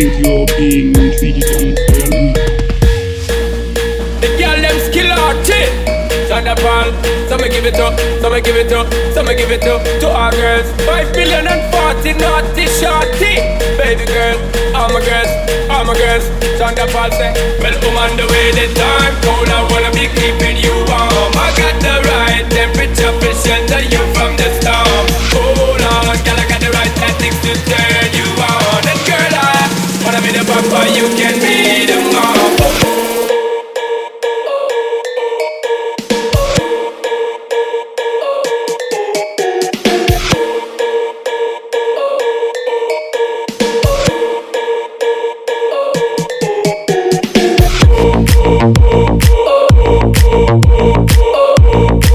think you're being intrigued and. The girl them skill artist. Shut up. So me give it up, so me give it up, so me give it up to our girls. Five billion and forty naughty shorty. Baby girl, all my girls, all my girls. Shut up all say, well, woman, the way the time cold, I wanna be keeping you warm. I got the